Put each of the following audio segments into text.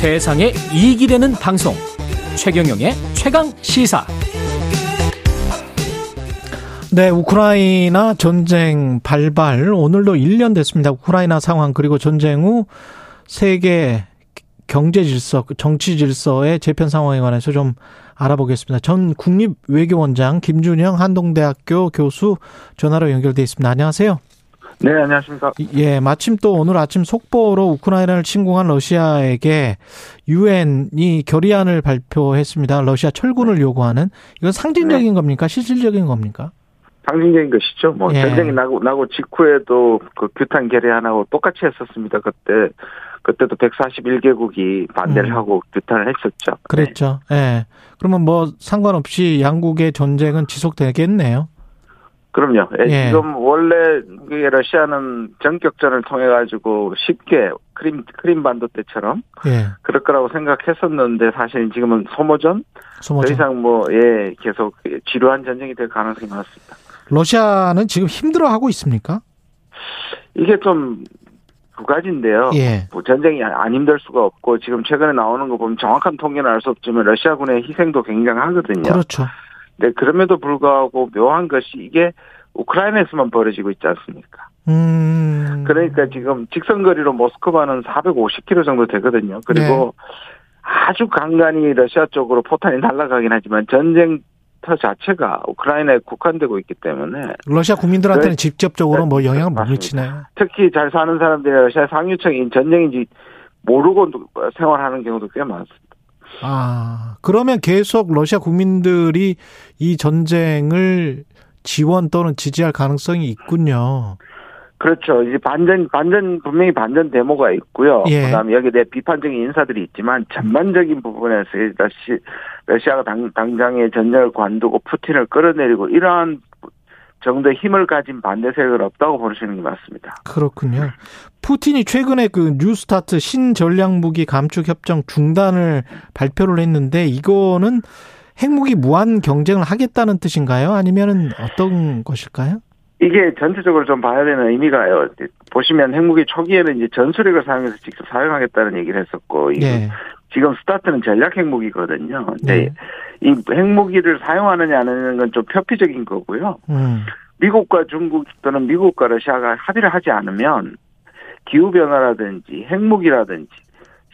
세상에 이익이 되는 방송 최경영의 최강 시사 네, 우크라이나 전쟁 발발 오늘도 1년 됐습니다. 우크라이나 상황 그리고 전쟁 후 세계 경제 질서, 정치 질서의 재편 상황에 관해서 좀 알아보겠습니다. 전 국립 외교원장 김준영 한동대학교 교수 전화로 연결돼 있습니다. 안녕하세요. 네, 안녕하십니까. 예, 마침 또 오늘 아침 속보로 우크라이나를 침공한 러시아에게 유엔이 결의안을 발표했습니다. 러시아 철군을 요구하는 이건 상징적인 네. 겁니까? 실질적인 겁니까? 상징적인 것이죠. 뭐 예. 전쟁이 나고 나고 직후에도 그 규탄 결의안하고 똑같이 했었습니다. 그때 그때도 141개국이 반대를 음. 하고 규탄을 했었죠. 그랬죠. 예. 네. 그러면 뭐 상관없이 양국의 전쟁은 지속되겠네요. 그럼요. 예. 예. 지금 원래 러시아는 전격전을 통해 가지고 쉽게 크림 크림 반도 때처럼 예. 그럴 거라고 생각했었는데 사실 지금은 소모전, 소모전. 더 이상 뭐예 계속 지루한 전쟁이 될 가능성이 많습니다. 러시아는 지금 힘들어하고 있습니까? 이게 좀 두 가지인데요. 예. 뭐 전쟁이 안 힘들 수가 없고 지금 최근에 나오는 거 보면 정확한 통계는 알 수 없지만 러시아군의 희생도 굉장하거든요. 그렇죠. 네, 그럼에도 불구하고 묘한 것이 이게 우크라이나에서만 벌어지고 있지 않습니까? 음. 그러니까 지금 직선거리로 모스크바는 450km 정도 되거든요. 그리고 네. 아주 간간히 러시아 쪽으로 포탄이 날아가긴 하지만 전쟁 터 자체가 우크라이나에 국한되고 있기 때문에 러시아 국민들한테는 네. 직접적으로 뭐 영향을 못 미치나요? 특히 잘 사는 사람들이 러시아 상류층인 전쟁인지 모르고 생활하는 경우도 꽤 많습니다. 아, 그러면 계속 러시아 국민들이 이 전쟁을 지원 또는 지지할 가능성이 있군요. 그렇죠. 이제 반전, 반전, 분명히 반전 데모가 있고요. 예. 그 다음에 여기에 대해 비판적인 인사들이 있지만 전반적인 부분에서 러시, 러시아가 당, 당장의 전쟁을 관두고 푸틴을 끌어내리고 이러한 정도의 힘을 가진 반대 세력은 없다고 보시는 게 맞습니다. 그렇군요. 푸틴이 최근에 그 뉴스타트 신전략 무기 감축 협정 중단을 발표를 했는데 이거는 핵무기 무한 경쟁을 하겠다는 뜻인가요? 아니면은 어떤 것일까요? 이게 전체적으로 좀 봐야 되는 의미가요. 보시면 핵무기 초기에는 이제 전술핵을 사용해서 직접 사용하겠다는 얘기를 했었고, 네. 지금 스타트는 전략 핵무기거든요. 근데 네. 이 핵무기를 사용하느냐 안 하는 건 좀 표피적인 거고요. 음. 미국과 중국 또는 미국과 러시아가 합의를 하지 않으면 기후 변화라든지 핵무기라든지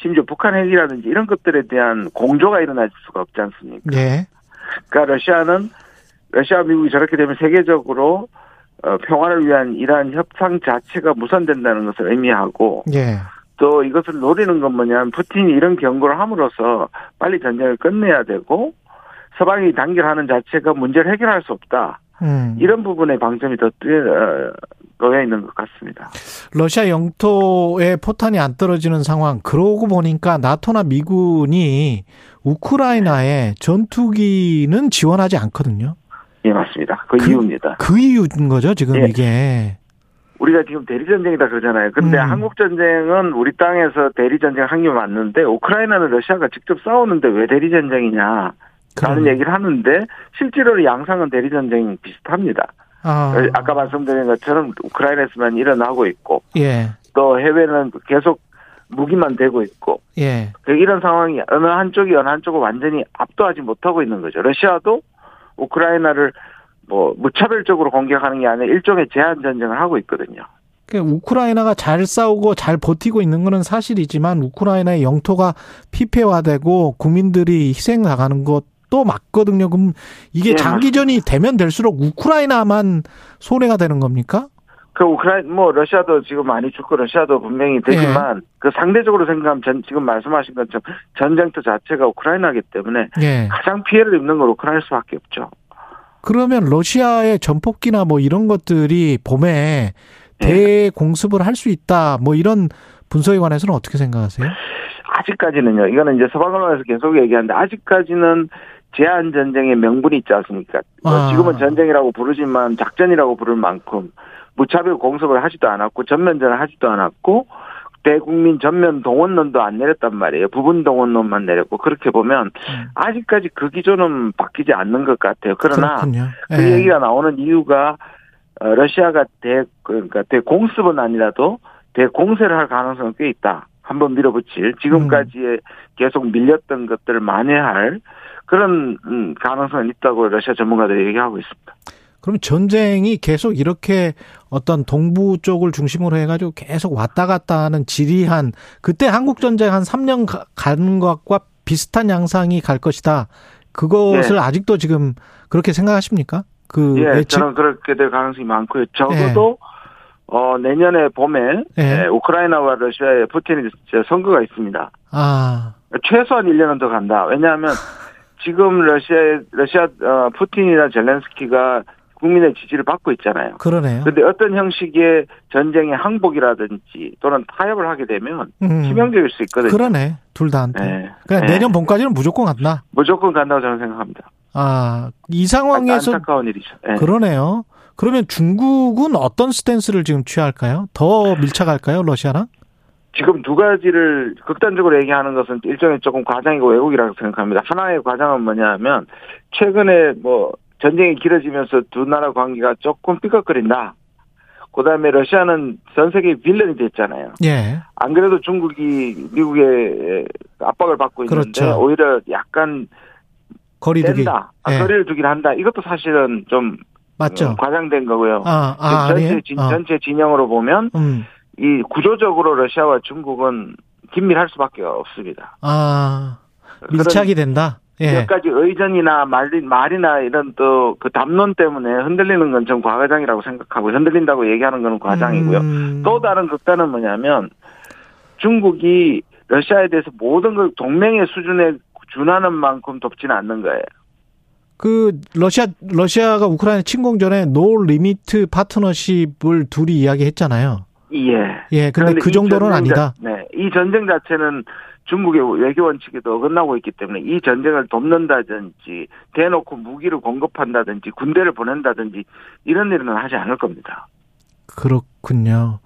심지어 북한 핵이라든지 이런 것들에 대한 공조가 일어날 수가 없지 않습니까? 네. 그러니까 러시아는 러시아 미국이 저렇게 되면 세계적으로 어, 평화를 위한 이러한 협상 자체가 무산된다는 것을 의미하고 네. 또 이것을 노리는 건 뭐냐면 푸틴이 이런 경고를 함으로써 빨리 전쟁을 끝내야 되고 서방이 단결하는 자체가 문제를 해결할 수 없다. 음. 이런 부분에 방점이 더 놓여 있는 것 같습니다. 러시아 영토에 포탄이 안 떨어지는 상황. 그러고 보니까 나토나 미군이 우크라이나에 전투기는 지원하지 않거든요. 예, 맞습니다. 그, 그 이유입니다. 그 이유인 거죠, 지금 예. 이게. 우리가 지금 대리 전쟁이다 그러잖아요. 근데 음. 한국 전쟁은 우리 땅에서 대리 전쟁 한게 맞는데 우크라이나는 러시아가 직접 싸우는데 왜 대리 전쟁이냐. 라는 얘기를 하는데 실제로 양상은 대리 전쟁 비슷합니다. 아. 아까 말씀드린 것처럼 우크라이나에서만 일어나고 있고 예. 또 해외는 계속 무기만 되고 있고 예. 그 이런 상황이 어느 한쪽이 어느 한쪽을 완전히 압도하지 못하고 있는 거죠. 러시아도 우크라이나를 뭐 무차별적으로 공격하는 게 아니라 일종의 제한 전쟁을 하고 있거든요. 그 우크라이나가 잘 싸우고 잘 버티고 있는 것은 사실이지만 우크라이나의 영토가 피폐화되고 국민들이 희생 나가는 것도 맞거든요. 그럼 이게 네, 장기전이 되면 될수록 우크라이나만 손해가 되는 겁니까? 그 우크라이나 뭐 러시아도 지금 많이 죽고 러시아도 분명히 되지만 예. 그 상대적으로 생각하면 전 지금 말씀하신 것처럼 전쟁터 자체가 우크라이나기 때문에 예. 가장 피해를 입는 건 우크라이나 수밖에 없죠. 그러면 러시아의 전폭기나 뭐 이런 것들이 봄에 네. 대공습을 할 수 있다. 뭐 이런 분석에 관해서는 어떻게 생각하세요? 아직까지는요. 이거는 이제 서방 언론에서 계속 얘기하는데 아직까지는 제한 전쟁의 명분이 있지 않습니까? 뭐 아. 지금은 전쟁이라고 부르지만 작전이라고 부를 만큼 무차별 공습을 하지도 않았고 전면전을 하지도 않았고 대국민 전면 동원론도 안 내렸단 말이에요. 부분 동원론만 내렸고 그렇게 보면 음. 아직까지 그 기조는 바뀌지 않는 것 같아요. 그러나 그렇군요. 그 예. 얘기가 나오는 이유가 어, 러시아가 대 그러니까 대공습은 아니라도 대공세를 할 가능성은 꽤 있다. 한번 밀어붙일 지금까지의 음. 계속 밀렸던 것들을 만회할 그런 음, 가능성은 있다고 러시아 전문가들이 얘기하고 있습니다. 그럼 전쟁이 계속 이렇게 어떤 동부 쪽을 중심으로 해가지고 계속 왔다 갔다 하는 지리한 그때 한국 전쟁 한 3년 가는 것과 비슷한 양상이 갈 것이다. 그것을 예. 아직도 지금 그렇게 생각하십니까? 그 예, 예측? 저는 그렇게 될 가능성이 많고요. 적어도 예. 어, 내년에 봄에 예. 예, 우크라이나와 러시아의 푸틴이 선거가 있습니다. 아. 최소한 1년은 더 간다. 왜냐하면 지금 러시아의 러시아 어, 푸틴이나 젤렌스키가 국민의 지지를 받고 있잖아요. 그러네요. 그런데 어떤 형식의 전쟁의 항복이라든지 또는 타협을 하게 되면 음. 치명적일 수 있거든요. 그러네. 둘 다한테. 네. 그러니까 네. 내년 봄까지는 무조건 간다. 무조건 간다고 저는 생각합니다. 아, 이 상황에서 안타까운 일이죠. 네. 그러네요. 그러면 중국은 어떤 스탠스를 지금 취할까요? 더 밀착할까요, 러시아랑? 지금 두 가지를 극단적으로 얘기하는 것은 일종의 조금 과장이고 왜곡이라고 생각합니다. 하나의 과장은 뭐냐면 최근에 뭐 전쟁이 길어지면서 두 나라 관계가 조금 삐걱거린다. 그 다음에 러시아는 전 세계 빌런이 됐잖아요. 예. 안 그래도 중국이 미국의 압박을 받고 있는데 그렇죠. 오히려 약간 거리 두기 다 아, 예. 거리를 두긴 한다. 이것도 사실은 좀 맞죠. 음, 과장된 거고요. 아, 아 전체 진, 아. 전체 진영으로 보면 음. 이 구조적으로 러시아와 중국은 긴밀할 수밖에 없습니다. 아 밀착이 된다. 예. 몇 가지 의전이나 말이, 말이나 이런 또 그 담론 때문에 흔들리는 건 좀 과장이라고 생각하고 흔들린다고 얘기하는 건 과장이고요. 음. 또 다른 극단은 뭐냐면 중국이 러시아에 대해서 모든 걸 동맹의 수준에 준하는 만큼 돕지는 않는 거예요. 그 러시아 러시아가 우크라이나 침공 전에 no limit partnership을 둘이 이야기했잖아요. 예. 예. 근데 그 정도는 아니다. 네. 이 전쟁 자체는 중국의 외교 원칙에도 어긋나고 있기 때문에 이 전쟁을 돕는다든지 대놓고 무기를 공급한다든지 군대를 보낸다든지 이런 일은 하지 않을 겁니다. 그렇군요.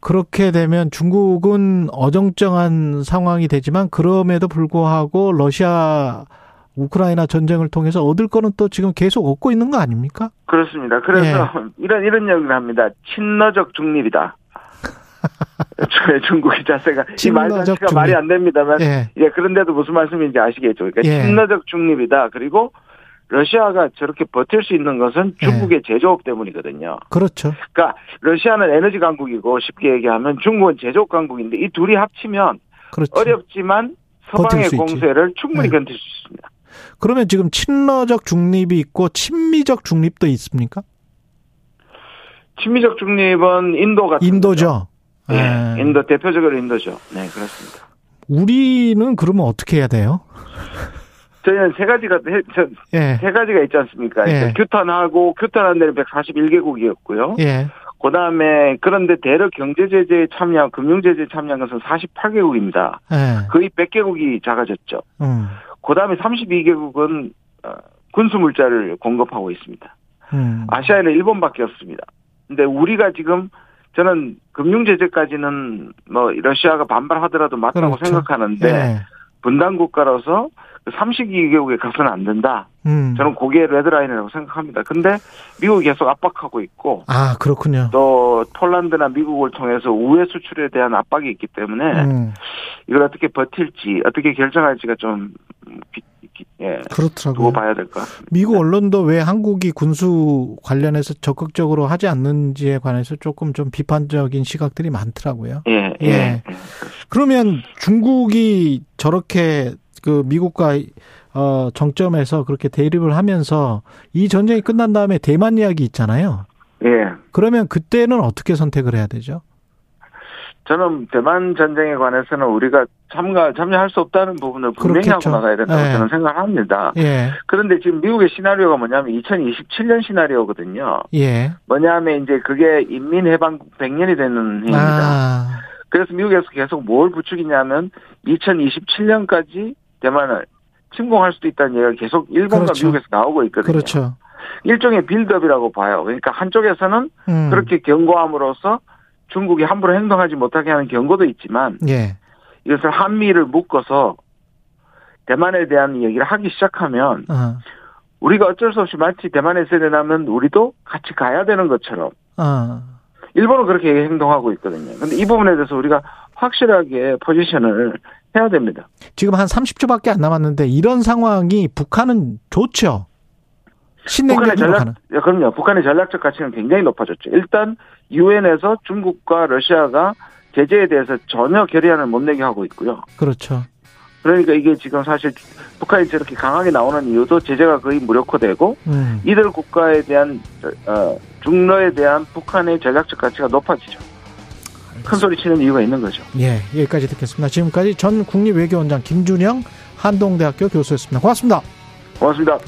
그렇게 되면 중국은 어정쩡한 상황이 되지만 그럼에도 불구하고 러시아 우크라이나 전쟁을 통해서 얻을 거는 또 지금 계속 얻고 있는 거 아닙니까? 그렇습니다. 그래서 예. 이런 이런 얘기를 합니다. 친러적 중립이다. 중국의 자세가 이 말 자체가 말이 안 됩니다만 예. 예. 그런데도 무슨 말씀인지 아시겠죠. 그러니까 예. 친러적 중립이다. 그리고 러시아가 저렇게 버틸 수 있는 것은 예. 중국의 예. 제조업 때문이거든요. 그렇죠. 그러니까 러시아는 에너지 강국이고 쉽게 얘기하면 중국은 제조업 강국인데 이 둘이 합치면 그렇죠. 어렵지만 서방의 공세를 충분히 예. 견딜 수 있습니다. 그러면 지금 친러적 중립이 있고 친미적 중립도 있습니까? 친미적 중립은 인도 같은 인도죠. 네, 네. 인도 대표적으로 인도죠. 네, 그렇습니다. 우리는 그러면 어떻게 해야 돼요? 저희는 세 가지가 예. 세 가지가 있지 않습니까? 예. 규탄하고 규탄한 데는 141개국이었고요. 예. 그다음에 그런데 대러 경제 제재에 참여, 금융 제재에 참여한 것은 48개국입니다. 예. 거의 100개국이 작아졌죠. 음. 그다음에 32개국은 어, 군수 물자를 공급하고 있습니다. 음. 아시아에는 일본밖에 없습니다. 근데 우리가 지금 저는 금융 제재까지는 뭐 러시아가 반발하더라도 맞다고 그렇죠. 생각하는데 네. 분단 국가로서 32개국에 그 가서는 안 된다. 음. 저는 그게 레드라인이라고 생각합니다. 근데 미국이 계속 압박하고 있고. 아, 그렇군요. 또 폴란드나 미국을 통해서 우회 수출에 대한 압박이 있기 때문에 음. 이걸 어떻게 버틸지, 어떻게 결정할지가 좀 예. 그렇더라고요. 봐야 될 것 같습니다. 미국 언론도 왜 한국이 군수 관련해서 적극적으로 하지 않는지에 관해서 조금 좀 비판적인 시각들이 많더라고요. 예. 예. 예. 그러면 중국이 저렇게 그 미국과 어 정점에서 그렇게 대립을 하면서 이 전쟁이 끝난 다음에 대만 이야기 있잖아요. 예. 그러면 그때는 어떻게 선택을 해야 되죠? 저는 대만 전쟁에 관해서는 우리가 참가 참여할 수 없다는 부분을 분명히 그렇겠죠. 하고 나가야 된다고 예. 저는 생각합니다. 예. 그런데 지금 미국의 시나리오가 뭐냐면 2027년 시나리오거든요. 예. 뭐냐면 이제 그게 인민 해방국 100년이 되는 해입니다. 아. 그래서 미국에서 계속 뭘 부추기냐면 2027년까지 대만을 침공할 수도 있다는 얘기가 계속 일본과 그렇죠. 미국에서 나오고 있거든요. 그렇죠. 일종의 빌드업이라고 봐요. 그러니까 한쪽에서는 음. 그렇게 경고함으로써 중국이 함부로 행동하지 못하게 하는 경고도 있지만 예. 이것을 한미를 묶어서 대만에 대한 얘기를 하기 시작하면 어. 우리가 어쩔 수 없이 마치 대만에 되면 우리도 같이 가야 되는 것처럼 어. 일본은 그렇게 행동하고 있거든요. 근데 이 부분에 대해서 우리가 확실하게 포지션을 해야 됩니다. 지금 한 30초밖에 안 남았는데 이런 상황이 북한은 좋죠. 북한의 전략, 가는. 그럼요. 북한의 전략적 가치는 굉장히 높아졌죠. 일단 유엔에서 중국과 러시아가 제재에 대해서 전혀 결의안을 못 내게 하고 있고요. 그렇죠. 그러니까 이게 지금 사실 북한이 저렇게 강하게 나오는 이유도 제재가 거의 무력화되고 음. 이들 국가에 대한 어, 중러에 대한 북한의 전략적 가치가 높아지죠. 큰 소리 치는 이유가 있는 거죠. 예, 여기까지 듣겠습니다. 지금까지 전 국립외교원장 김준영 한동대학교 교수였습니다. 고맙습니다. 고맙습니다.